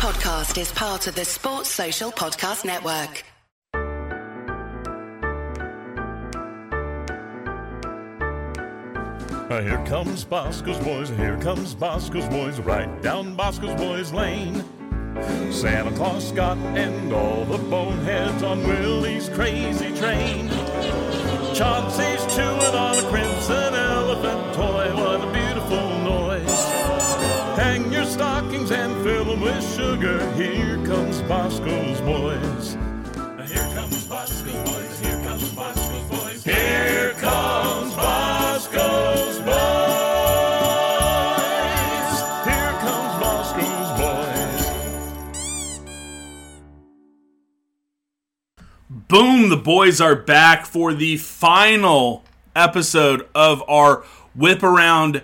podcast is part of the Sports Social Podcast Network. Uh, Here comes Bosco's Boys, here comes Bosco's Boys, right down Bosco's Boys Lane. Santa Claus, Scott, and all the boneheads on Willie's crazy train. Chauncey's chewing on a crimson with sugar, here comes Bosco's Boys. Here comes Bosco's Boys, here comes Bosco's Boys, here comes Bosco's Boys. Here comes Bosco's Boys. Boom, the boys are back for the final episode of our whip around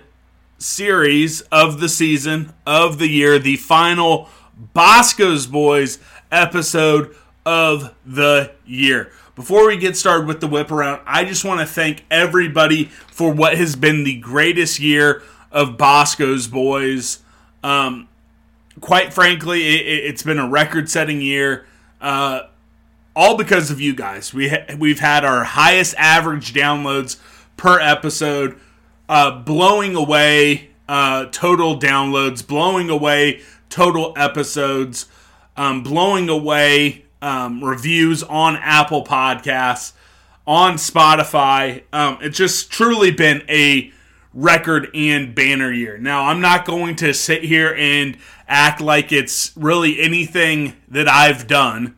series of the season, of the year, the final Bosco's Boys episode of the year. Before we get started with the whip around, I just want to thank everybody for what has been the greatest year of Bosco's Boys. Um, quite frankly, it, it's been a record setting year. Uh, all because of you guys. We ha- we've had our highest average downloads per episode, uh, blowing away uh, total downloads, blowing away total episodes, um, blowing away um, reviews on Apple Podcasts, on Spotify. Um, it's just truly been a record and banner year. Now, I'm not going to sit here and act like it's really anything that I've done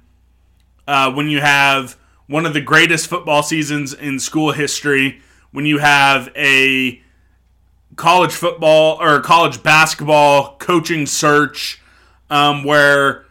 uh, when you have one of the greatest football seasons in school history, when you have a college football or college basketball coaching search, um, where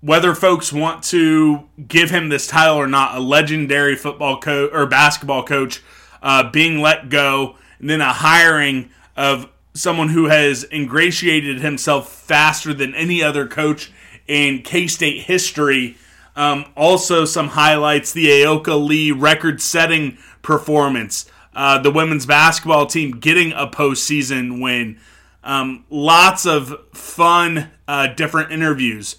whether folks want to give him this title or not, a legendary football coach or basketball coach uh, being let go, and then a hiring of someone who has ingratiated himself faster than any other coach in K State history. Um, also, some highlights the Ayoka Lee record setting performance, uh, the women's basketball team getting a postseason win. Um, lots of fun, uh, different interviews.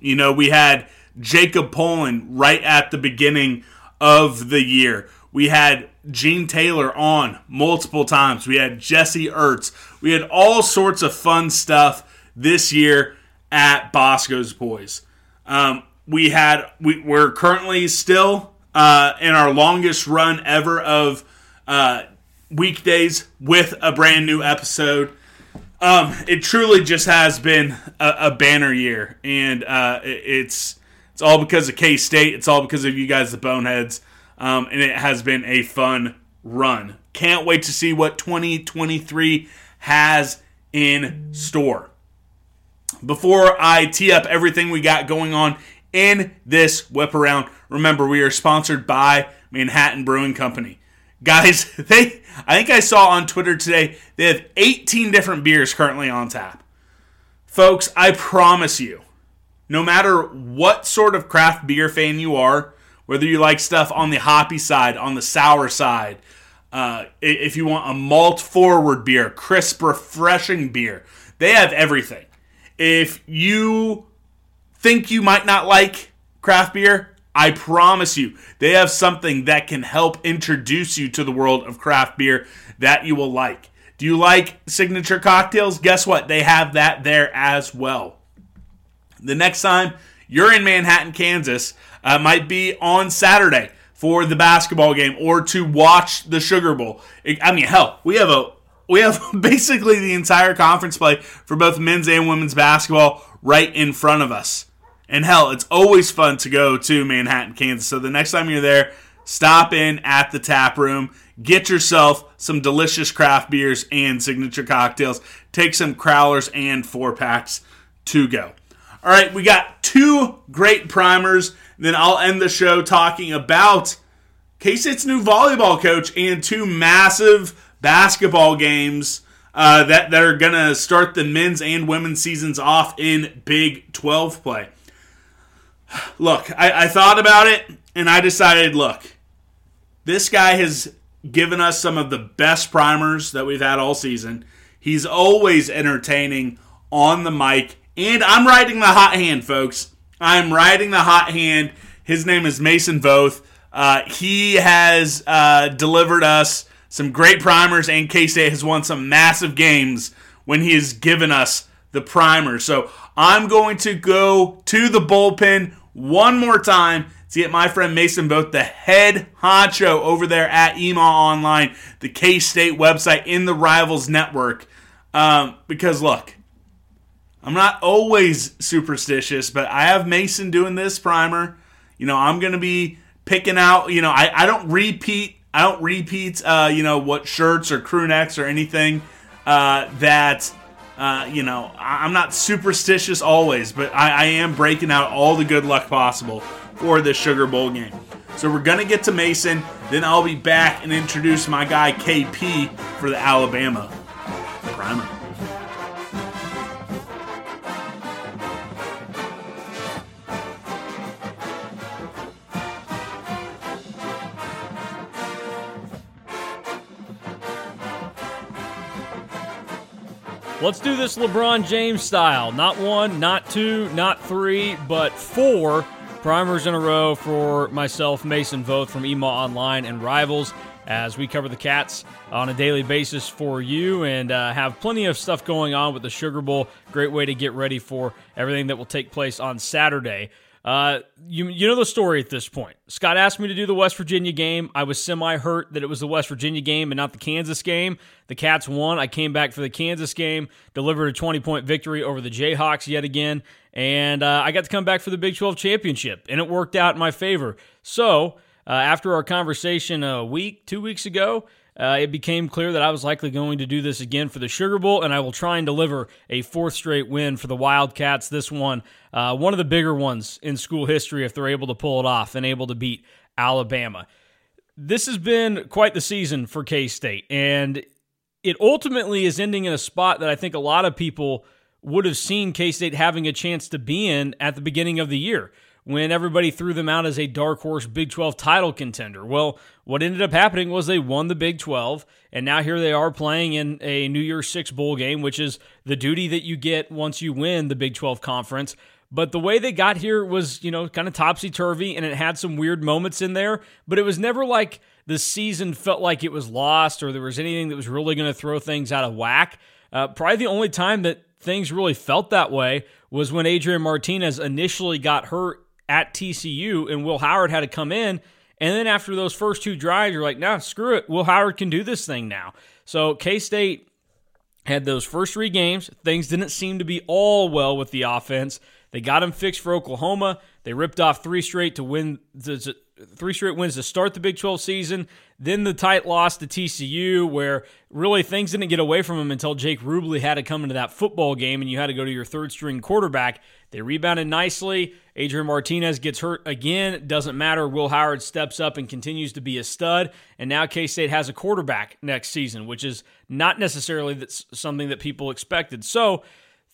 You know, we had Jacob Poland right at the beginning of the year. We had Gene Taylor on multiple times. We had Jesse Ertz. We had all sorts of fun stuff this year at Bosco's Boys. Um, we had we, we're currently still uh, in our longest run ever of uh, weekdays with a brand new episode. Um, it truly just has been a, a banner year, and uh, it- it's it's all because of K State. It's all because of you guys, the Boneheads, um, and it has been a fun run. Can't wait to see what 2023 has in store. Before I tee up everything we got going on in this whip around, remember we are sponsored by Manhattan Brewing Company. Guys, they I think I saw on Twitter today they have 18 different beers currently on tap. Folks, I promise you, no matter what sort of craft beer fan you are, whether you like stuff on the hoppy side, on the sour side, uh, if you want a malt forward beer, crisp, refreshing beer, they have everything. If you think you might not like craft beer, I promise you, they have something that can help introduce you to the world of craft beer that you will like. Do you like signature cocktails? Guess what? They have that there as well. The next time you're in Manhattan, Kansas, uh, might be on Saturday for the basketball game or to watch the Sugar Bowl. I mean, hell, we have a we have basically the entire conference play for both men's and women's basketball right in front of us. And hell, it's always fun to go to Manhattan, Kansas. So the next time you're there, stop in at the tap room, get yourself some delicious craft beers and signature cocktails. Take some crowlers and four packs to go. All right, we got two great primers. Then I'll end the show talking about K State's new volleyball coach and two massive basketball games uh, that, that are going to start the men's and women's seasons off in Big 12 play. Look, I, I thought about it and I decided look, this guy has given us some of the best primers that we've had all season. He's always entertaining on the mic And I'm riding the hot hand, folks. I'm riding the hot hand. His name is Mason Voth. Uh, he has uh, delivered us some great primers, and K State has won some massive games when he has given us the primer. So I'm going to go to the bullpen one more time to get my friend Mason Voth, the head honcho over there at EMAW Online, the K State website in the Rivals Network. Um, because look, I'm not always superstitious, but I have Mason doing this primer. You know, I'm going to be picking out, you know, I, I don't repeat, I don't repeat, uh, you know, what shirts or crew necks or anything uh, that, uh, you know, I'm not superstitious always, but I, I am breaking out all the good luck possible for this Sugar Bowl game. So we're going to get to Mason, then I'll be back and introduce my guy KP for the Alabama primer. Let's do this LeBron James style. Not one, not two, not three, but four primers in a row for myself, Mason Voth from EMAW Online and Rivals as we cover the Cats on a daily basis for you and uh, have plenty of stuff going on with the Sugar Bowl. Great way to get ready for everything that will take place on Saturday. Uh, you you know the story at this point. Scott asked me to do the West Virginia game. I was semi hurt that it was the West Virginia game and not the Kansas game. The Cats won. I came back for the Kansas game, delivered a 20 point victory over the Jayhawks yet again, and uh, I got to come back for the Big 12 championship, and it worked out in my favor. So uh, after our conversation a week, two weeks ago, uh, it became clear that I was likely going to do this again for the Sugar Bowl, and I will try and deliver a fourth straight win for the Wildcats. This one, uh, one of the bigger ones in school history, if they're able to pull it off and able to beat Alabama. This has been quite the season for K State, and it ultimately is ending in a spot that I think a lot of people would have seen K State having a chance to be in at the beginning of the year when everybody threw them out as a dark horse Big 12 title contender. Well, what ended up happening was they won the Big 12, and now here they are playing in a New Year's Six bowl game, which is the duty that you get once you win the Big 12 conference. But the way they got here was, you know, kind of topsy turvy, and it had some weird moments in there, but it was never like the season felt like it was lost or there was anything that was really going to throw things out of whack. Uh, probably the only time that things really felt that way was when Adrian Martinez initially got hurt at TCU, and Will Howard had to come in. And then after those first two drives, you're like, nah, screw it. Will Howard can do this thing now. So K State had those first three games. Things didn't seem to be all well with the offense. They got him fixed for Oklahoma. They ripped off three straight to win the three straight wins to start the Big 12 season. Then the tight loss to TCU, where really things didn't get away from them until Jake Rubley had to come into that football game and you had to go to your third string quarterback. They rebounded nicely. Adrian Martinez gets hurt again. Doesn't matter. Will Howard steps up and continues to be a stud. And now K State has a quarterback next season, which is not necessarily something that people expected. So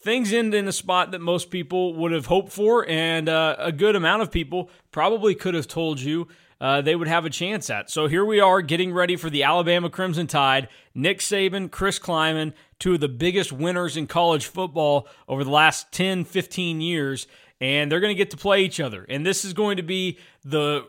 things end in a spot that most people would have hoped for, and uh, a good amount of people probably could have told you uh, they would have a chance at. So here we are getting ready for the Alabama Crimson Tide. Nick Saban, Chris Klieman, two of the biggest winners in college football over the last 10, 15 years. And they're going to get to play each other. And this is going to be the,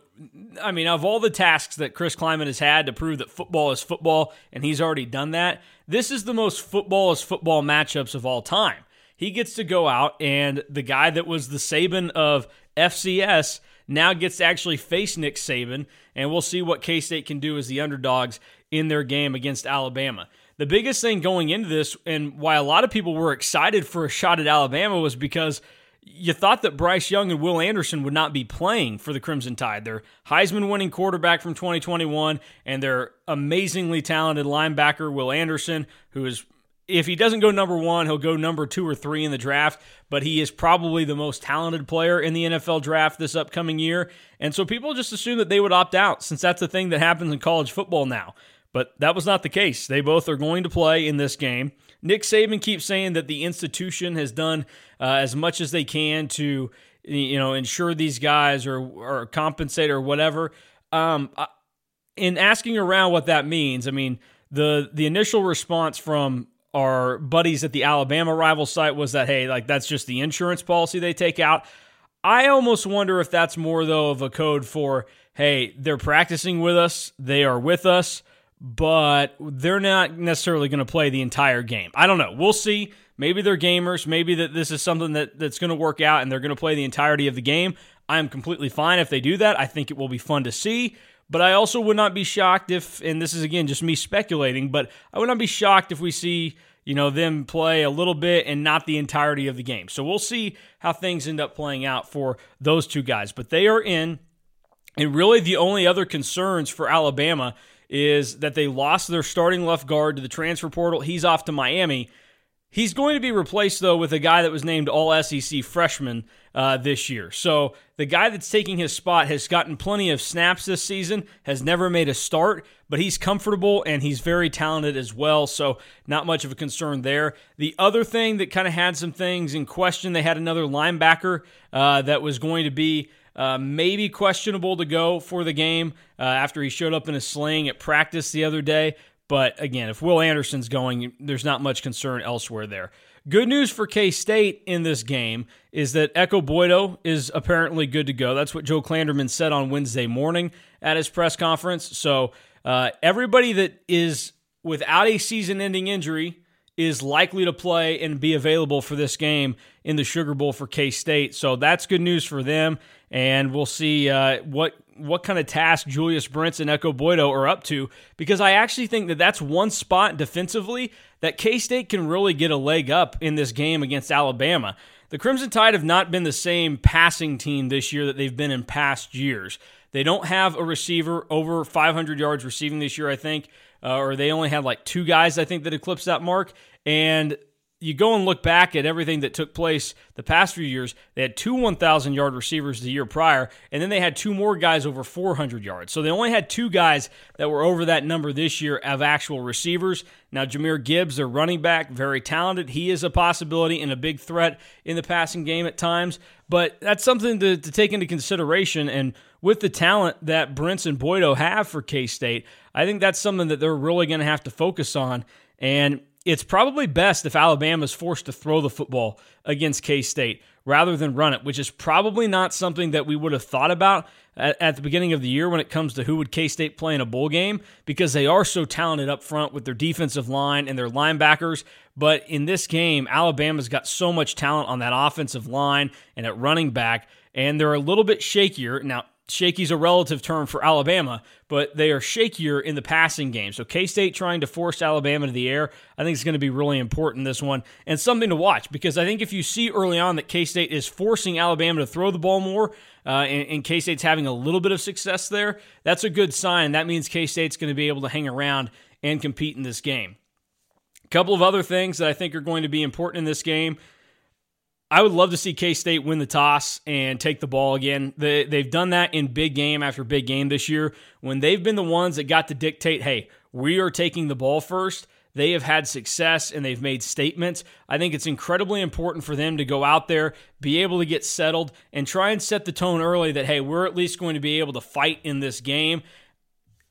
I mean, of all the tasks that Chris Klieman has had to prove that football is football, and he's already done that, this is the most football is football matchups of all time. He gets to go out, and the guy that was the Saban of FCS now gets to actually face Nick Saban, and we'll see what K State can do as the underdogs in their game against Alabama. The biggest thing going into this, and why a lot of people were excited for a shot at Alabama, was because you thought that Bryce Young and Will Anderson would not be playing for the Crimson Tide. Their Heisman winning quarterback from 2021 and their amazingly talented linebacker, Will Anderson, who is if he doesn't go number one, he'll go number two or three in the draft, but he is probably the most talented player in the NFL draft this upcoming year. And so people just assume that they would opt out since that's the thing that happens in college football now. But that was not the case. They both are going to play in this game. Nick Saban keeps saying that the institution has done uh, as much as they can to, you know, ensure these guys or, or compensate or whatever. Um, in asking around what that means, I mean, the the initial response from our buddies at the Alabama rival site was that hey, like that's just the insurance policy they take out. I almost wonder if that's more though of a code for hey, they're practicing with us, they are with us, but they're not necessarily going to play the entire game. I don't know. We'll see. Maybe they're gamers. Maybe that this is something that, that's going to work out and they're going to play the entirety of the game. I am completely fine if they do that. I think it will be fun to see. But I also would not be shocked if, and this is again just me speculating, but I would not be shocked if we see, you know, them play a little bit and not the entirety of the game. So we'll see how things end up playing out for those two guys. But they are in. And really, the only other concerns for Alabama is that they lost their starting left guard to the transfer portal. He's off to Miami. He's going to be replaced, though, with a guy that was named All SEC freshman uh, this year. So the guy that's taking his spot has gotten plenty of snaps this season, has never made a start, but he's comfortable and he's very talented as well. So not much of a concern there. The other thing that kind of had some things in question, they had another linebacker uh, that was going to be. Uh, maybe questionable to go for the game uh, after he showed up in a sling at practice the other day. But again, if Will Anderson's going, there's not much concern elsewhere there. Good news for K State in this game is that Ekow Boye-Doe is apparently good to go. That's what Joe Klanderman said on Wednesday morning at his press conference. So uh, everybody that is without a season ending injury is likely to play and be available for this game in the Sugar Bowl for K State. So that's good news for them. And we'll see uh, what what kind of task Julius Brents and Ekow Boye-Doe are up to because I actually think that that's one spot defensively that K State can really get a leg up in this game against Alabama. The Crimson Tide have not been the same passing team this year that they've been in past years. They don't have a receiver over 500 yards receiving this year, I think, uh, or they only had like two guys, I think, that eclipsed that mark. And you go and look back at everything that took place the past few years, they had two 1,000 yard receivers the year prior, and then they had two more guys over 400 yards. So they only had two guys that were over that number this year of actual receivers. Now, Jahmyr Gibbs, their running back, very talented. He is a possibility and a big threat in the passing game at times, but that's something to, to take into consideration. And with the talent that Brents and Boye-Doe have for K State, I think that's something that they're really going to have to focus on. And it's probably best if Alabama is forced to throw the football against K State rather than run it, which is probably not something that we would have thought about at, at the beginning of the year when it comes to who would K State play in a bowl game because they are so talented up front with their defensive line and their linebackers. But in this game, Alabama's got so much talent on that offensive line and at running back, and they're a little bit shakier. Now, shaky's a relative term for Alabama, but they are shakier in the passing game. So K State trying to force Alabama to the air, I think is going to be really important this one and something to watch because I think if you see early on that K State is forcing Alabama to throw the ball more, uh, and, and K State's having a little bit of success there, that's a good sign. That means K State's going to be able to hang around and compete in this game. A couple of other things that I think are going to be important in this game. I would love to see K State win the toss and take the ball again. They, they've done that in big game after big game this year. When they've been the ones that got to dictate, hey, we are taking the ball first, they have had success and they've made statements. I think it's incredibly important for them to go out there, be able to get settled, and try and set the tone early that, hey, we're at least going to be able to fight in this game.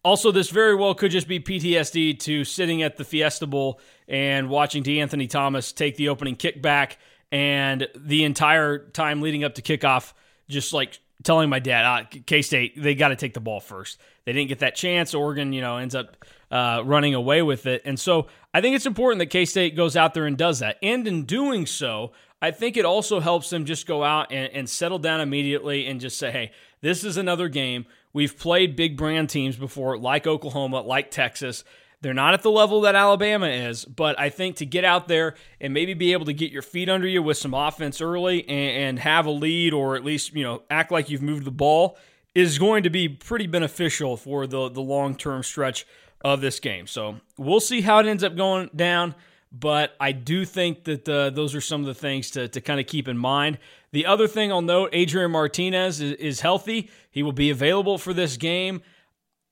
Also, this very well could just be PTSD to sitting at the Fiesta Bowl and watching DeAnthony Thomas take the opening kickback and the entire time leading up to kickoff, just like telling my dad, ah, K State, they got to take the ball first. They didn't get that chance. Oregon, you know, ends up uh, running away with it. And so I think it's important that K State goes out there and does that. And in doing so, I think it also helps them just go out and, and settle down immediately and just say, hey, this is another game. We've played big brand teams before, like Oklahoma, like Texas. They're not at the level that Alabama is, but I think to get out there and maybe be able to get your feet under you with some offense early and, and have a lead or at least, you know, act like you've moved the ball is going to be pretty beneficial for the, the long term stretch of this game. So we'll see how it ends up going down, but I do think that uh, those are some of the things to, to kind of keep in mind. The other thing I'll note Adrian Martinez is, is healthy, he will be available for this game.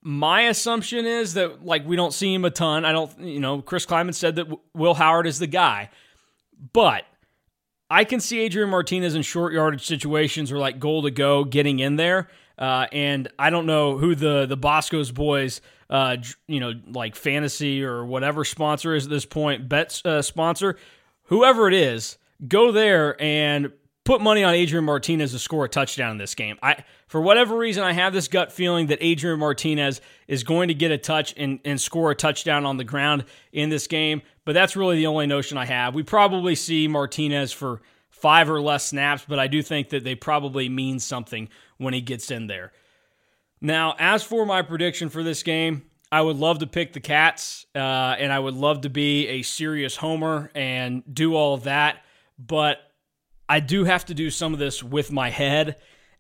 My assumption is that like we don't see him a ton. I don't, you know, Chris Klieman said that Will Howard is the guy, but I can see Adrian Martinez in short yardage situations or like goal to go getting in there. Uh, and I don't know who the the Bosco's boys, uh, you know, like fantasy or whatever sponsor is at this point, bet uh, sponsor, whoever it is, go there and put money on Adrian Martinez to score a touchdown in this game. I, for whatever reason, I have this gut feeling that Adrian Martinez is going to get a touch and, and score a touchdown on the ground in this game. But that's really the only notion I have. We probably see Martinez for five or less snaps, but I do think that they probably mean something when he gets in there. Now, as for my prediction for this game, I would love to pick the Cats, uh, and I would love to be a serious homer and do all of that. But I do have to do some of this with my head,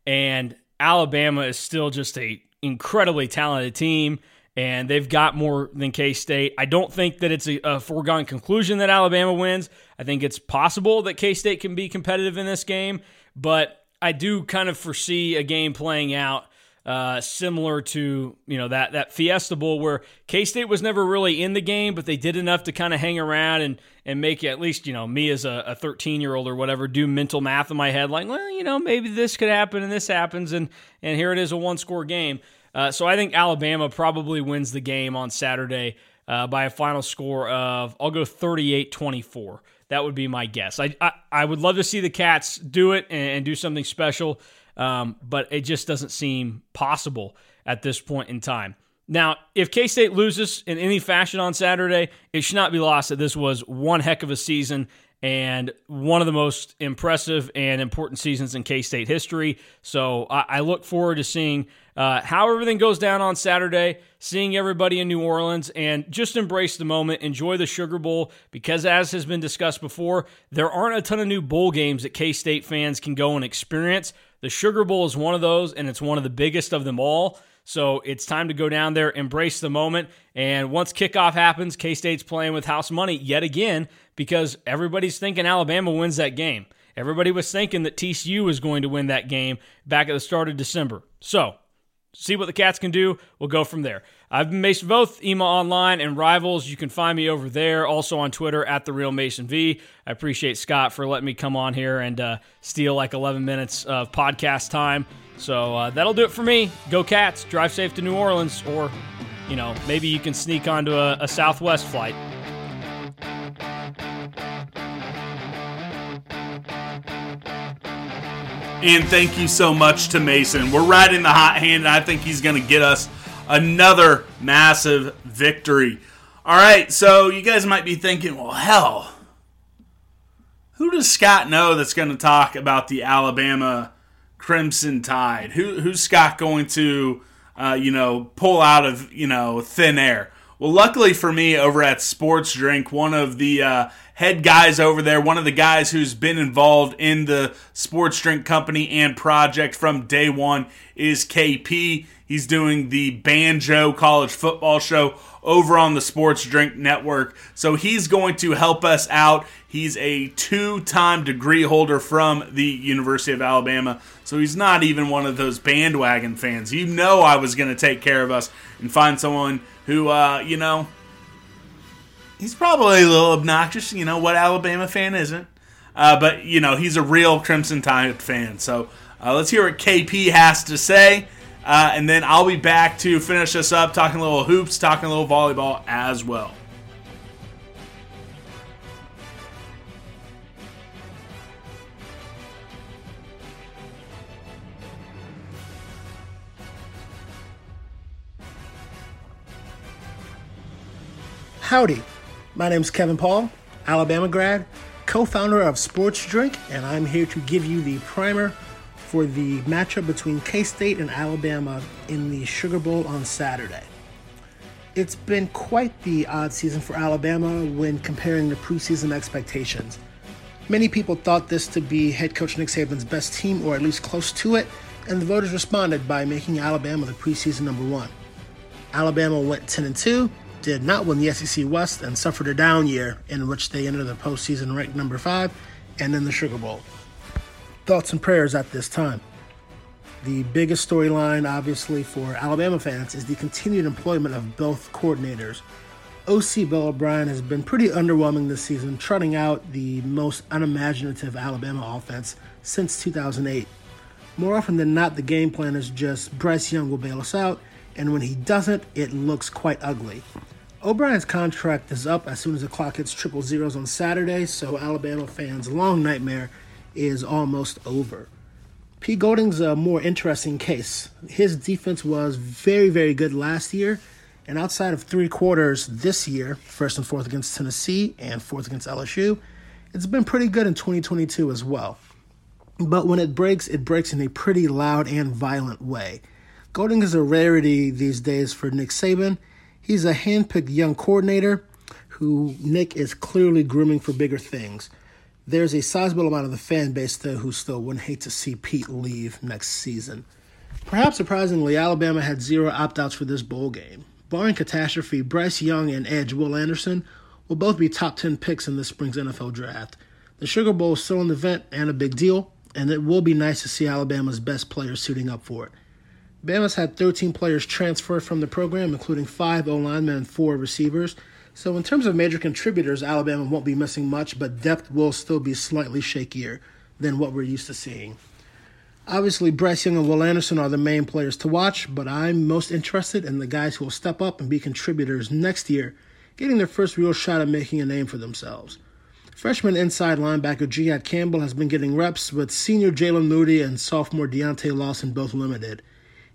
and Alabama is still just a incredibly talented team, and they've got more than K State. I don't think that it's a, a, foregone conclusion that Alabama wins. I think it's possible that K State can be competitive in this game, but I do kind of foresee a game playing out uh, similar to you know that that Fiesta Bowl where K State was never really in the game, but they did enough to kind of hang around and and make at least you know me as a 13 year old or whatever do mental math in my head like well you know maybe this could happen and this happens and and here it is a one score game. Uh, so I think Alabama probably wins the game on Saturday uh, by a final score of I'll go 38 24. That would be my guess. I, I, I would love to see the Cats do it and, and do something special. Um, but it just doesn't seem possible at this point in time. Now, if K State loses in any fashion on Saturday, it should not be lost that this was one heck of a season and one of the most impressive and important seasons in K State history. So I, I, look forward to seeing uh, how everything goes down on Saturday, seeing everybody in New Orleans, and just embrace the moment, enjoy the Sugar Bowl, because as has been discussed before, there aren't a ton of new bowl games that K State fans can go and experience. The Sugar Bowl is one of those, and it's one of the biggest of them all. So it's time to go down there, embrace the moment. And once kickoff happens, K State's playing with house money yet again because everybody's thinking Alabama wins that game. Everybody was thinking that TCU was going to win that game back at the start of December. So see what the Cats can do. We'll go from there. I've been Mason Voth EMAW Online and Rivals. You can find me over there, also on Twitter at the Real Mason V. I appreciate Scott for letting me come on here and uh, steal like 11 minutes of podcast time. So uh, that'll do it for me. Go Cats! Drive safe to New Orleans, or you know maybe you can sneak onto a, a Southwest flight. And thank you so much to Mason. We're riding the hot hand, and I think he's going to get us another massive victory. All right, so you guys might be thinking, well, hell, who does Scott know that's going to talk about the Alabama Crimson Tide? Who, who's Scott going to, uh, you know, pull out of, you know, thin air? Well, luckily for me, over at Sports Drink, one of the uh, head guys over there, one of the guys who's been involved in the Sports Drink Company and project from day one is KP. He's doing the Banjo College Football Show over on the Sports Drink Network. So he's going to help us out. He's a two time degree holder from the University of Alabama. So he's not even one of those bandwagon fans. You know, I was going to take care of us and find someone who, uh, you know, he's probably a little obnoxious. You know what Alabama fan isn't? Uh, but you know he's a real Crimson Tide fan. So uh, let's hear what KP has to say, uh, and then I'll be back to finish us up, talking a little hoops, talking a little volleyball as well. Howdy. My name is Kevin Paul, Alabama grad, co founder of Sports Drink, and I'm here to give you the primer for the matchup between K State and Alabama in the Sugar Bowl on Saturday. It's been quite the odd season for Alabama when comparing the preseason expectations. Many people thought this to be head coach Nick Saban's best team, or at least close to it, and the voters responded by making Alabama the preseason number one. Alabama went 10 and 2, did not win the SEC West and suffered a down year in which they entered the postseason ranked number five and in the Sugar Bowl. Thoughts and prayers at this time. The biggest storyline, obviously, for Alabama fans is the continued employment of both coordinators. OC Bill O'Brien has been pretty underwhelming this season, trotting out the most unimaginative Alabama offense since 2008. More often than not, the game plan is just Bryce Young will bail us out, and when he doesn't, it looks quite ugly. O'Brien's contract is up as soon as the clock hits triple zeros on Saturday, so Alabama fans' long nightmare is almost over. Pete Golding's a more interesting case. His defense was very, very good last year, and outside of three quarters this year, first and fourth against Tennessee and fourth against LSU, it's been pretty good in 2022 as well. But when it breaks, it breaks in a pretty loud and violent way. Golding is a rarity these days for Nick Saban. He's a handpicked young coordinator who Nick is clearly grooming for bigger things. There's a sizable amount of the fan base, though, who still wouldn't hate to see Pete leave next season. Perhaps surprisingly, Alabama had zero opt outs for this bowl game. Barring catastrophe, Bryce Young and Edge Will Anderson will both be top 10 picks in this spring's NFL draft. The Sugar Bowl is still an event and a big deal, and it will be nice to see Alabama's best players suiting up for it. Bama's had 13 players transfer from the program, including five O linemen and four receivers. So, in terms of major contributors, Alabama won't be missing much, but depth will still be slightly shakier than what we're used to seeing. Obviously, Bryce Young and Will Anderson are the main players to watch, but I'm most interested in the guys who will step up and be contributors next year, getting their first real shot at making a name for themselves. Freshman inside linebacker Jihaad Campbell has been getting reps, with senior Jaylen Moody and sophomore Deontae Lawson both limited.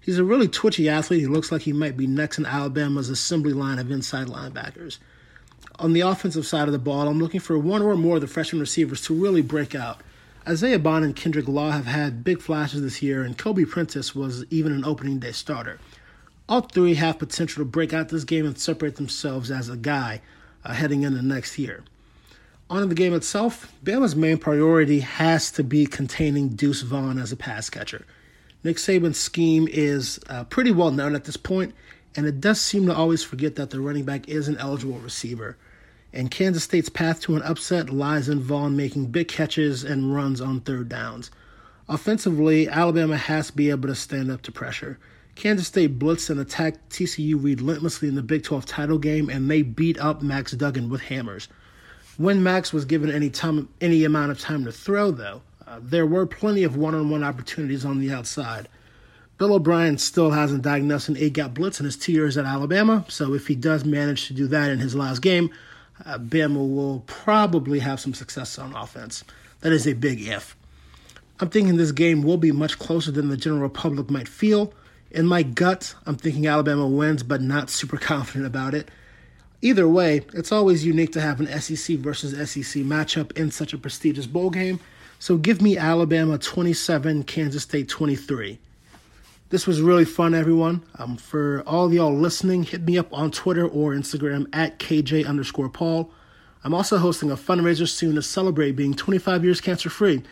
He's a really twitchy athlete. He looks like he might be next in Alabama's assembly line of inside linebackers. On the offensive side of the ball, I'm looking for one or more of the freshman receivers to really break out. Isaiah Bond and Kendrick Law have had big flashes this year, and Kobe Prentice was even an opening day starter. All three have potential to break out this game and separate themselves as a guy uh, heading into next year. On the game itself, Bama's main priority has to be containing Deuce Vaughn as a pass catcher. Nick Saban's scheme is uh, pretty well known at this point, and it does seem to always forget that the running back is an eligible receiver and Kansas State's path to an upset lies in Vaughn making big catches and runs on third downs. Offensively, Alabama has to be able to stand up to pressure. Kansas State blitzed and attacked TCU relentlessly in the Big 12 title game, and they beat up Max Duggan with hammers. When Max was given any time, any amount of time to throw, though, uh, there were plenty of one-on-one opportunities on the outside. Bill O'Brien still hasn't diagnosed an A-gap blitz in his two years at Alabama, so if he does manage to do that in his last game, uh, Bama will probably have some success on offense. That is a big if. I'm thinking this game will be much closer than the general public might feel. In my gut, I'm thinking Alabama wins, but not super confident about it. Either way, it's always unique to have an SEC versus SEC matchup in such a prestigious bowl game. So give me Alabama 27, Kansas State 23. This was really fun, everyone. Um, for all of y'all listening, hit me up on Twitter or Instagram at KJ underscore Paul. I'm also hosting a fundraiser soon to celebrate being 25 years cancer free,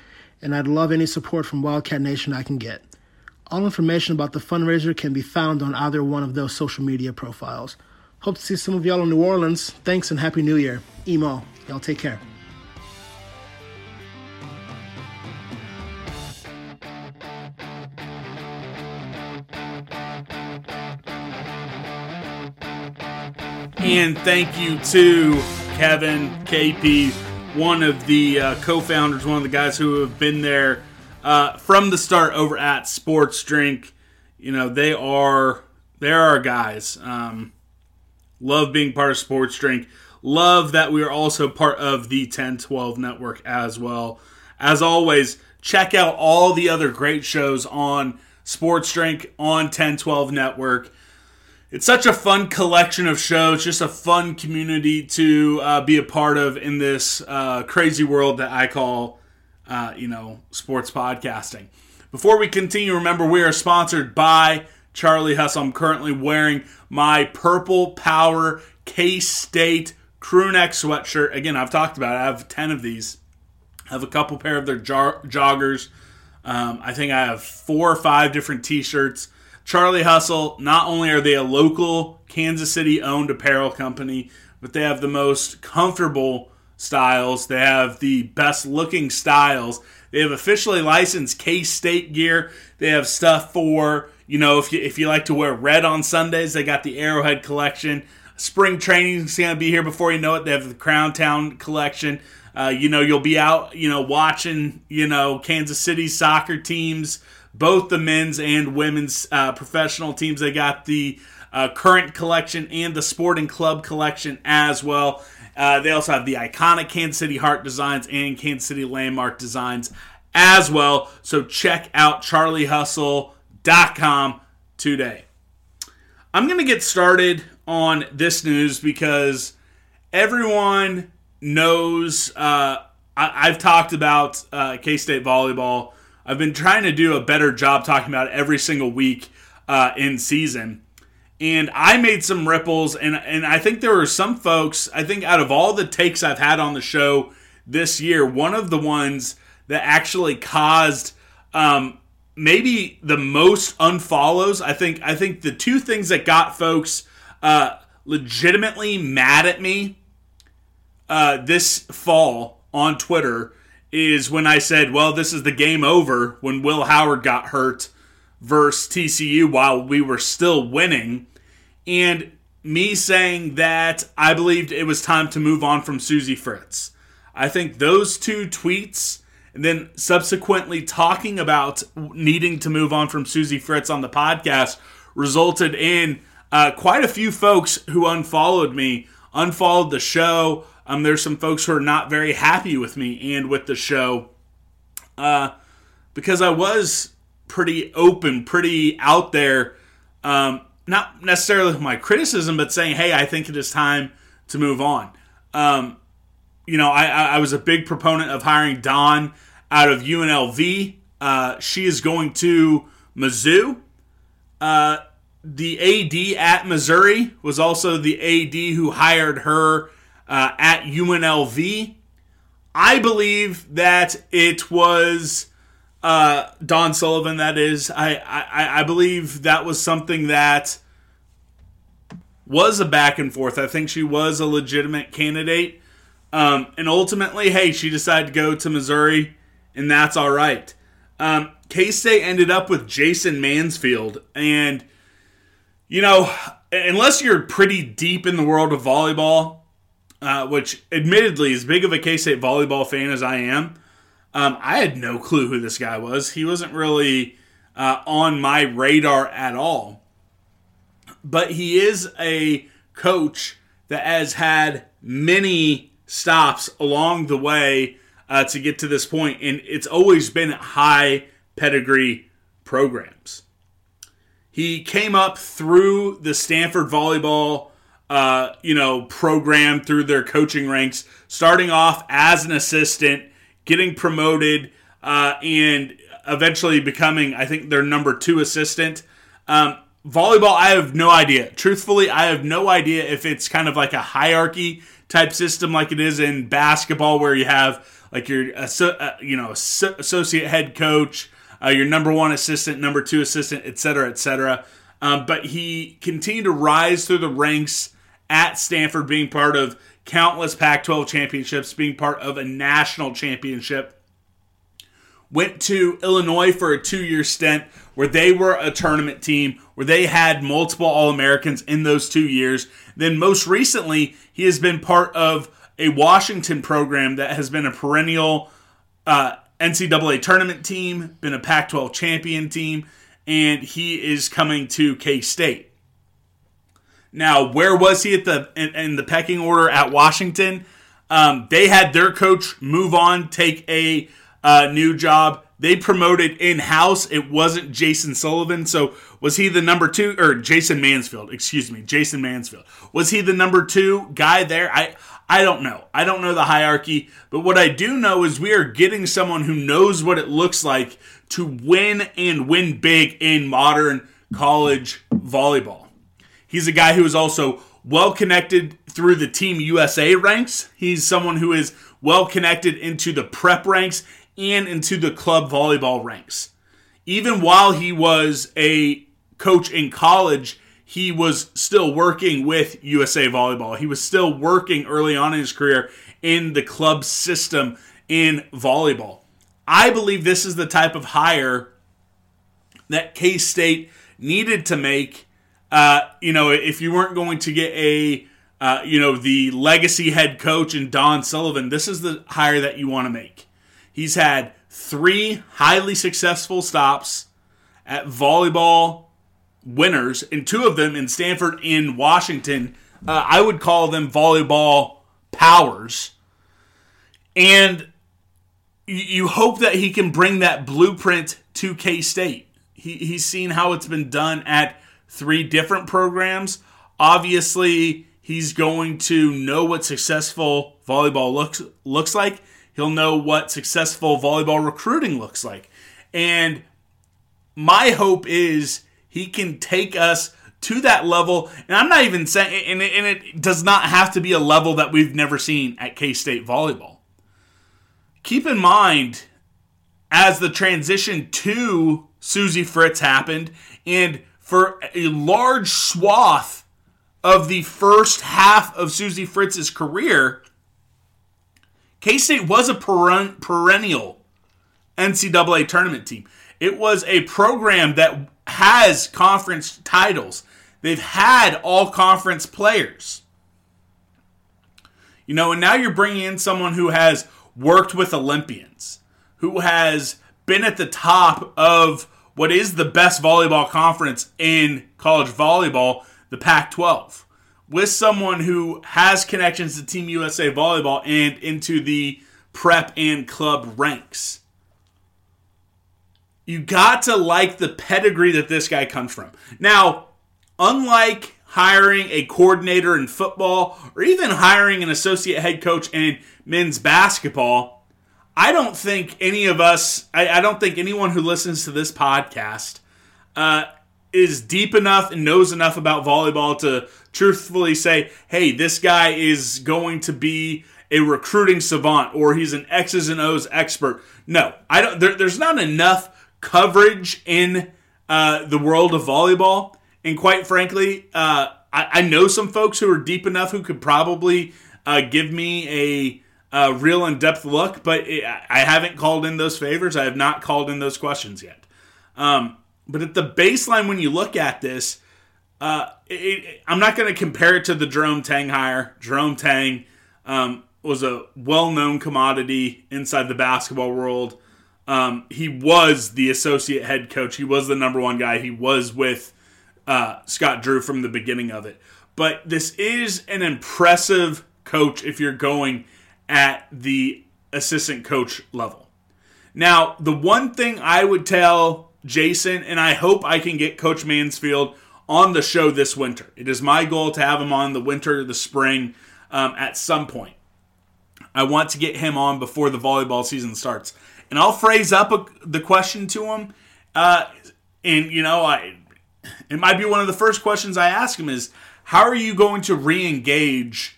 and I'd love any support from Wildcat Nation I can get. All information about the fundraiser can be found on either one of those social media profiles. Hope to see some of y'all in New Orleans. Thanks and Happy New Year. Emo. Y'all take care. And thank you to Kevin, KP, one of the uh, co founders, one of the guys who have been there uh, from the start over at Sports Drink. You know, they are they are guys. Um, love being part of Sports Drink. Love that we are also part of the 1012 network as well. As always, check out all the other great shows on Sports Drink on 1012 network it's such a fun collection of shows, just a fun community to uh, be a part of in this uh, crazy world that I call, uh, you know, sports podcasting. Before we continue, remember we are sponsored by Charlie Hustle. I'm currently wearing my Purple Power K State crewneck sweatshirt. Again, I've talked about it. I have 10 of these. I have a couple pair of their joggers. Um, I think I have four or five different t shirts. Charlie Hustle, not only are they a local Kansas City owned apparel company, but they have the most comfortable styles. They have the best looking styles. They have officially licensed K State gear. They have stuff for, you know, if you, if you like to wear red on Sundays, they got the Arrowhead collection. Spring training is going to be here before you know it. They have the Crown Town collection. Uh, you know, you'll be out, you know, watching, you know, Kansas City soccer teams both the men's and women's uh, professional teams. They got the uh, current collection and the sporting club collection as well. Uh, they also have the iconic Kansas City Heart designs and Kansas City Landmark designs as well. So check out charliehustle.com today. I'm going to get started on this news because everyone knows uh, I, have talked about uh, K State volleyball. I've been trying to do a better job talking about every single week uh, in season. And I made some ripples, and, and I think there were some folks, I think out of all the takes I've had on the show this year, one of the ones that actually caused um, maybe the most unfollows. I think I think the two things that got folks uh, legitimately mad at me uh, this fall on Twitter is when I said, "Well, this is the game over." When Will Howard got hurt versus TCU while we were still winning, and me saying that I believed it was time to move on from Suzie Fritz. I think those two tweets and then subsequently talking about needing to move on from Suzie Fritz on the podcast resulted in uh, quite a few folks who unfollowed me, unfollowed the show. Um, there's some folks who are not very happy with me and with the show uh, because I was pretty open, pretty out there. Um, not necessarily with my criticism, but saying, hey, I think it is time to move on. Um, you know, I, I was a big proponent of hiring Dawn out of UNLV. Uh, she is going to Mizzou. Uh, the AD at Missouri was also the AD who hired her uh, at UNLV. I believe that it was uh, Dawn Sullivan. That is, I, I I believe that was something that was a back and forth. I think she was a legitimate candidate, um, and ultimately, hey, she decided to go to Missouri and that's all right. Um, K State ended up with Jason Mansfield, and you know, unless you're pretty deep in the world of volleyball, uh, which admittedly, as big of a K State volleyball fan as I am, um, I had no clue who this guy was. He wasn't really uh, on my radar at all. But he is a coach that has had many stops along the way uh, to get to this point, and it's always been high pedigree programs. He came up through the Stanford volleyball, uh, you know, program through their coaching ranks, starting off as an assistant, getting promoted, uh, and eventually becoming, I think, their number two assistant. Um, volleyball, I have no idea. Truthfully, I have no idea if it's kind of like a hierarchy type system like it is in basketball, where you have like your uh, you know associate head coach, uh, your number one assistant, number two assistant, et cetera, et cetera. Um, but he continued to rise through the ranks at Stanford, being part of countless Pac 12 championships, being part of a national championship. Went to Illinois for a two year stint where they were a tournament team, where they had multiple All Americans in those two years. Then, most recently, he has been part of a Washington program that has been a perennial uh, NCAA tournament team, been a Pac 12 champion team, and he is coming to K State. Now, where was he at the in, in the pecking order at Washington? Um, they had their coach move on, take a uh, new job. They promoted in house. It wasn't Jason Sullivan. So was he the number two or Jason Mansfield? Excuse me, Jason Mansfield. Was he the number two guy there? I I don't know. I don't know the hierarchy, but what I do know is we are getting someone who knows what it looks like to win and win big in modern college volleyball. He's a guy who is also well connected through the Team USA ranks. He's someone who is well connected into the prep ranks and into the club volleyball ranks. Even while he was a coach in college, he was still working with USA Volleyball. He was still working early on in his career in the club system in volleyball. I believe this is the type of hire that K State needed to make. Uh, you know, if you weren't going to get a, uh, you know, the legacy head coach and Dawn Sullivan, this is the hire that you want to make. He's had three highly successful stops at volleyball winners, and two of them in Stanford and Washington. Uh, I would call them volleyball powers. And you hope that he can bring that blueprint to K State. He, he's seen how it's been done at three different programs. Obviously, he's going to know what successful volleyball looks looks like. He'll know what successful volleyball recruiting looks like. And my hope is he can take us to that level. And I'm not even saying, and it, and it does not have to be a level that we've never seen at K State volleyball. Keep in mind, as the transition to Suzie Fritz happened, and for a large swath of the first half of Suzie Fritz's career, K State was a perennial NCAA tournament team. It was a program that has conference titles. They've had all conference players. You know, and now you're bringing in someone who has worked with Olympians, who has been at the top of what is the best volleyball conference in college volleyball, the Pac 12, with someone who has connections to Team USA Volleyball and into the prep and club ranks you got to like the pedigree that this guy comes from. Now, unlike hiring a coordinator in football or even hiring an associate head coach in men's basketball, I don't think any of us, I, I don't think anyone who listens to this podcast uh, is deep enough and knows enough about volleyball to truthfully say, hey, this guy is going to be a recruiting savant or he's an X's and O's expert. No, I don't. There, there's not enough coverage in uh, the world of volleyball. And quite frankly, uh, I, I, know some folks who are deep enough who could probably uh, give me a, real in depth look, but it, I haven't called in those favors. I have not called in those questions yet. Um, but at the baseline, when you look at this, uh, it, it, I'm not going to compare it to the Jerome Tang hire. Jerome Tang um, was a well known commodity inside the basketball world. Um, he was the associate head coach. He was the number one guy. He was with uh, Scott Drew from the beginning of it. But this is an impressive coach if you're going at the assistant coach level. Now, the one thing I would tell Jason, and I hope I can get Coach Mansfield on the show this winter. It is my goal to have him on the winter, the spring, um, at some point. I want to get him on before the volleyball season starts and I'll phrase up a, the question to him. Uh, and you know, I it might be one of the first questions I ask him is, how are you going to re-engage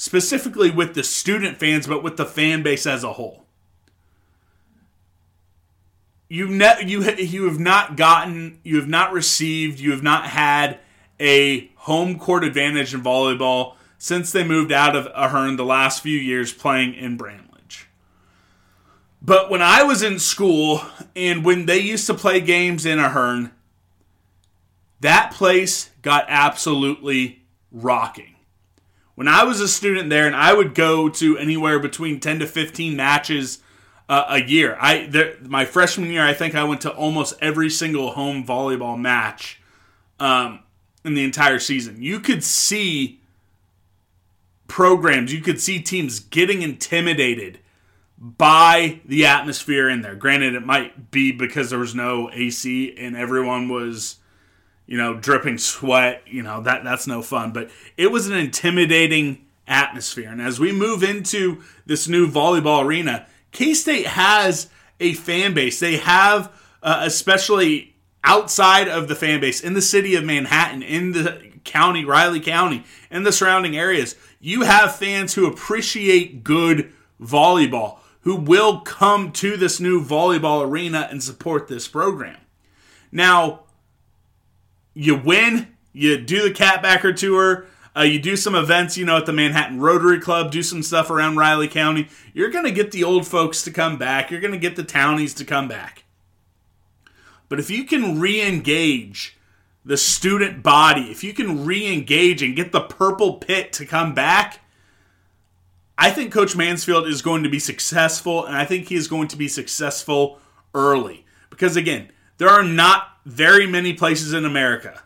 specifically with the student fans, but with the fan base as a whole? You ne- you you have not gotten, you have not received, you have not had a home court advantage in volleyball since they moved out of Ahearn the last few years playing in Bramlage. But when I was in school and when they used to play games in Ahearn, that place got absolutely rocking. When I was a student there, and I would go to anywhere between 10 to 15 matches uh, a year. I there, my freshman year, I think I went to almost every single home volleyball match um, in the entire season. You could see programs, you could see teams getting intimidated by the atmosphere in there. Granted, it might be because there was no AC and everyone was, you know, dripping sweat. You know that that's no fun. But it was an intimidating atmosphere. And as we move into this new volleyball arena, K State has a fan base. They have, uh, especially outside of the fan base in the city of Manhattan, in the county, Riley County, in the surrounding areas, you have fans who appreciate good volleyball who will come to this new volleyball arena and support this program. Now, you win, you do the Catbacker Tour, uh, you do some events, you know, at the Manhattan Rotary Club, do some stuff around Riley County. You're going to get the old folks to come back. You're going to get the townies to come back. But if you can re engage the student body, if you can re engage and get the purple pit to come back, I think Coach Mansfield is going to be successful, and I think he is going to be successful early. Because again, there are not very many places in America.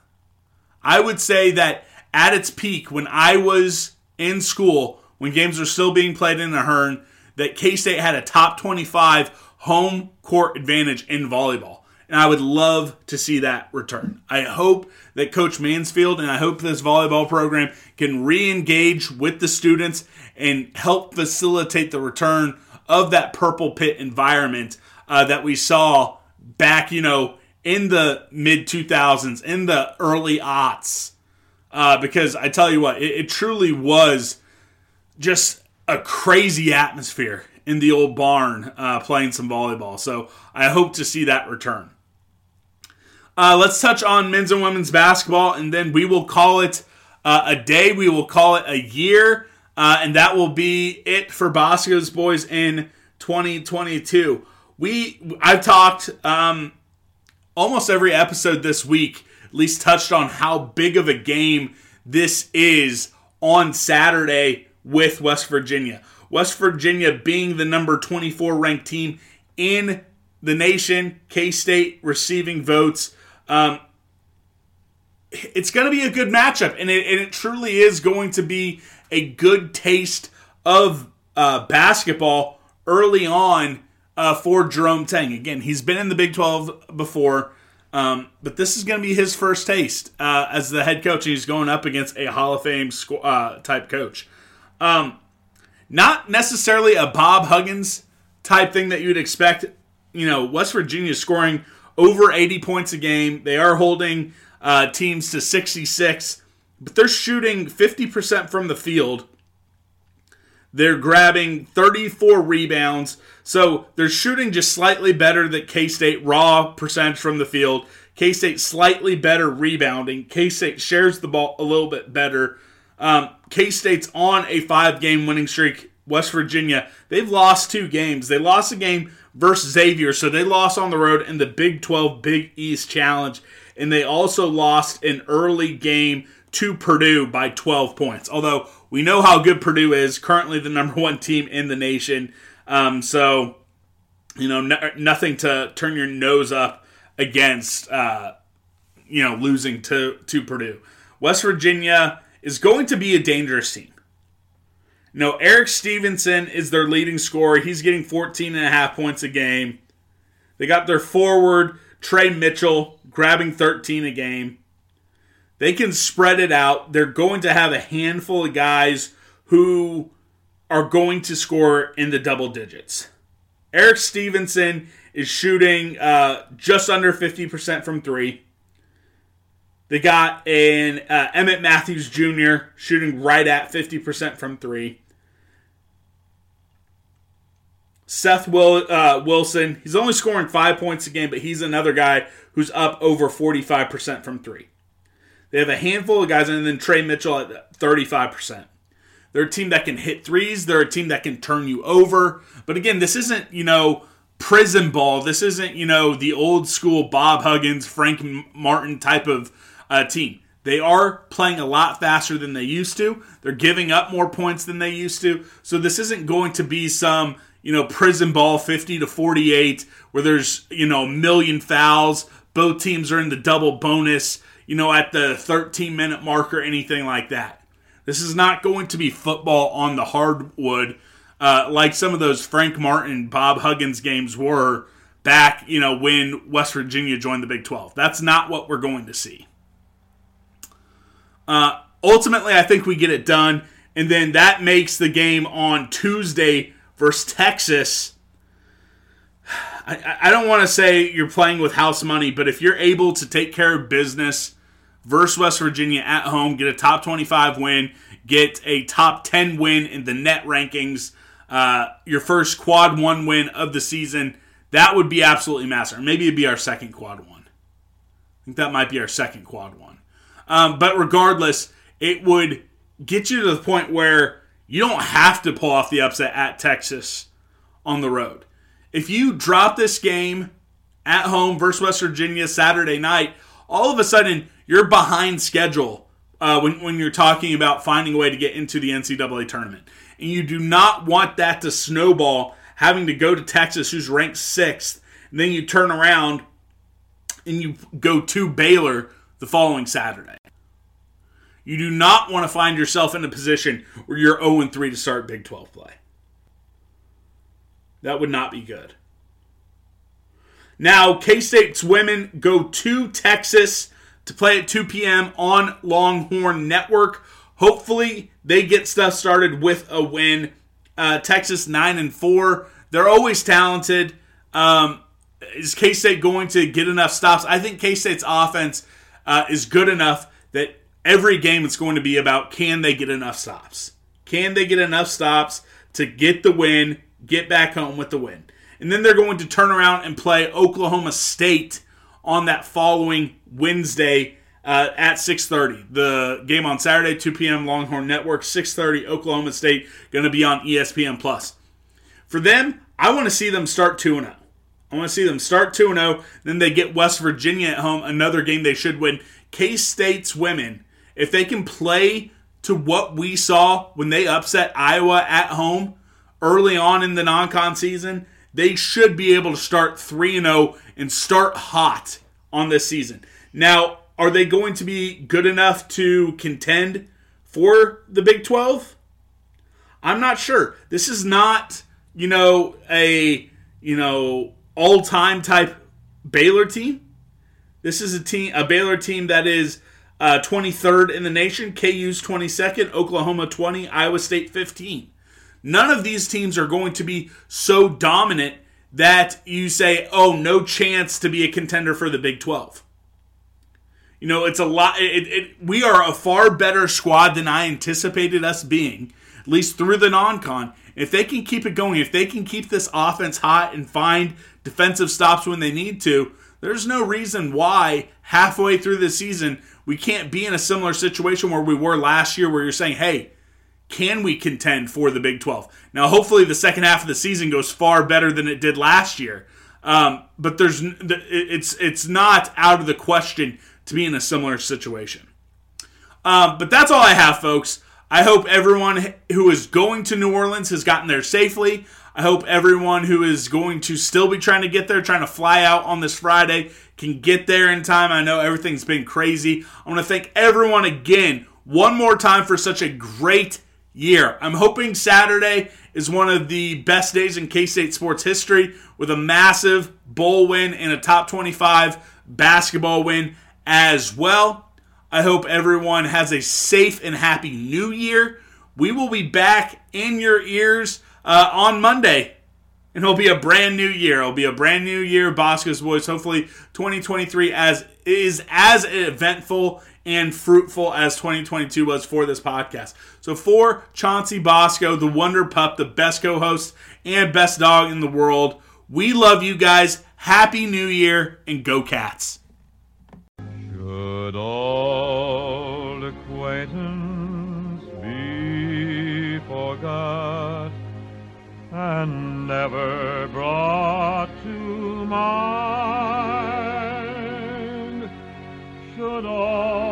I would say that at its peak, when I was in school, when games were still being played in Ahearn, that K State had a top 25 home court advantage in volleyball. And I would love to see that return. I hope that Coach Mansfield and I hope this volleyball program can re engage with the students and help facilitate the return of that purple pit environment uh, that we saw back, you know, in the mid 2000s, in the early aughts. Uh, because I tell you what, it, it truly was just a crazy atmosphere in the old barn uh, playing some volleyball. So I hope to see that return. Uh, let's touch on men's and women's basketball, and then we will call it uh, a day. We will call it a year, uh, and that will be it for Bosco's boys in 2022. We I've talked um, almost every episode this week, at least touched on how big of a game this is on Saturday with West Virginia. West Virginia being the number 24 ranked team in the nation, K State receiving votes. Um, it's going to be a good matchup, and it, and it, truly is going to be a good taste of uh, basketball early on uh, for Jerome Tang. Again, he's been in the Big 12 before, um, but this is going to be his first taste uh, as the head coach. He's going up against a Hall of Fame uh, type coach. Um, not necessarily a Bob Huggins type thing that you'd expect. You know, West Virginia is scoring over 80 points a game. They are holding uh, teams to 66, but they're shooting 50% from the field. They're grabbing 34 rebounds. So they're shooting just slightly better than K State raw percentage from the field. K State slightly better rebounding. K State shares the ball a little bit better. Um, K State's on a five game winning streak. West Virginia, they've lost two games. They lost a game versus Xavier, so they lost on the road in the Big 12 Big East Challenge. And they also lost an early game to Purdue by 12 points. Although we know how good Purdue is, currently the number one team in the nation. Um, so, you know, no, nothing to turn your nose up against, uh, you know, losing to, to Purdue. West Virginia is going to be a dangerous team. Know, Erik Stevenson is their leading scorer. He's getting 14 and a half points a game. They got their forward, Tre Mitchell, grabbing 13 a game. They can spread it out. They're going to have a handful of guys who are going to score in the double digits. Erik Stevenson is shooting uh, just under 50% from three. They got an uh, Emmitt Matthews Jr. shooting right at 50% from three. Seth Will, uh, Wilson, he's only scoring five points a game, but he's another guy who's up over 45% from three. They have a handful of guys, and then Tre Mitchell at 35%. They're a team that can hit threes. They're a team that can turn you over. But again, this isn't, you know, prison ball. This isn't, you know, the old school Bob Huggins, Frank Martin type of uh, team. They are playing a lot faster than they used to. They're giving up more points than they used to. So this isn't going to be some, you know, prison ball 50 to 48 where there's, you know, a million fouls. Both teams are in the double bonus, you know, at the 13 minute mark or anything like that. This is not going to be football on the hardwood uh, like some of those Frank Martin, Bob Huggins games were back, you know, when West Virginia joined the Big 12. That's not what we're going to see. Uh, ultimately, I think we get it done, and then that makes the game on Tuesday versus Texas. I, I don't want to say you're playing with house money, but if you're able to take care of business versus West Virginia at home, get a top 25 win, get a top 10 win in the net rankings, uh, your first quad one win of the season, that would be absolutely massive. Maybe it'd be our second quad one. I think that might be our second quad one. Um, but regardless, it would get you to the point where you don't have to pull off the upset at Texas on the road. If you drop this game at home versus West Virginia Saturday night, all of a sudden you're behind schedule uh, when, when you're talking about finding a way to get into the NCAA tournament. And you do not want that to snowball having to go to Texas, who's ranked sixth, and then you turn around and you go to Baylor the following Saturday. You do not want to find yourself in a position where you're 0 3 to start Big 12 play. That would not be good. Now, K State's women go to Texas to play at 2 p.m. on Longhorn Network. Hopefully, they get stuff started with a win. Uh, Texas 9 and 4. They're always talented. Um, is K State going to get enough stops? I think K State's offense uh, is good enough that every game it's going to be about can they get enough stops? Can they get enough stops to get the win, get back home with the win? And then they're going to turn around and play Oklahoma State on that following Wednesday uh, at 6:30. The game on Saturday, 2 p.m. Longhorn Network, 6:30. Oklahoma State going to be on ESPN Plus. For them, I want to see them start 2 0. I want to see them start 2 0. Then they get West Virginia at home, another game they should win. K State's women, if they can play to what we saw when they upset Iowa at home early on in the non con season, they should be able to start 3 0 and start hot on this season. Now, are they going to be good enough to contend for the Big 12? I'm not sure. This is not, you know, a, you know, all-time type Baylor team. This is a team a Baylor team that is uh, 23rd in the nation, KU's 22nd, Oklahoma 20, Iowa State 15. None of these teams are going to be so dominant that you say, "Oh, no chance to be a contender for the Big 12." You know, it's a lot. It, it, we are a far better squad than I anticipated us being, at least through the non-con. If they can keep it going, if they can keep this offense hot and find defensive stops when they need to, there's no reason why halfway through the season we can't be in a similar situation where we were last year, where you're saying, "Hey, can we contend for the Big 12?" Now, hopefully, the second half of the season goes far better than it did last year. Um, but there's it's it's not out of the question to be in a similar situation. Um, but that's all I have, folks. I hope everyone who is going to New Orleans has gotten there safely. I hope everyone who is going to still be trying to get there, trying to fly out on this Friday, can get there in time. I know everything's been crazy. I want to thank everyone again one more time for such a great year. I'm hoping Saturday is one of the best days in K State sports history with a massive bowl win and a top 25 basketball win as well. I hope everyone has a safe and happy new year. We will be back in your ears uh, on Monday. And it'll be a brand new year. It'll be a brand new year, Bosco's Boys. Hopefully, 2023 as is as eventful and fruitful as 2022 was for this podcast. So for Chauncey Bosco, the Wonder Pup, the best co-host and best dog in the world, we love you guys. Happy New Year and go Cats. Good old acquaintance be forgot and never brought to mind. Should old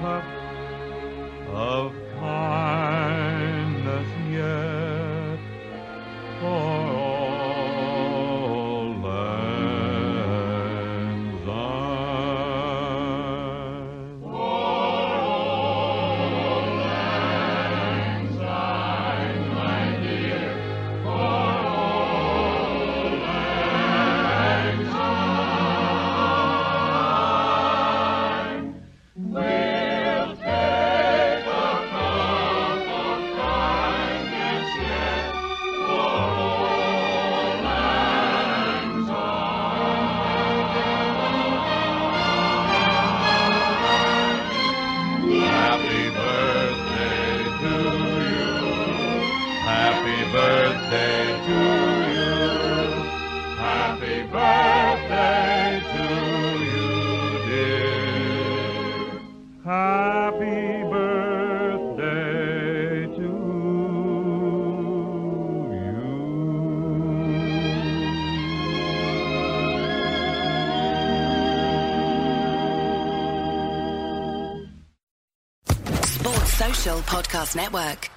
cup Podcast Network.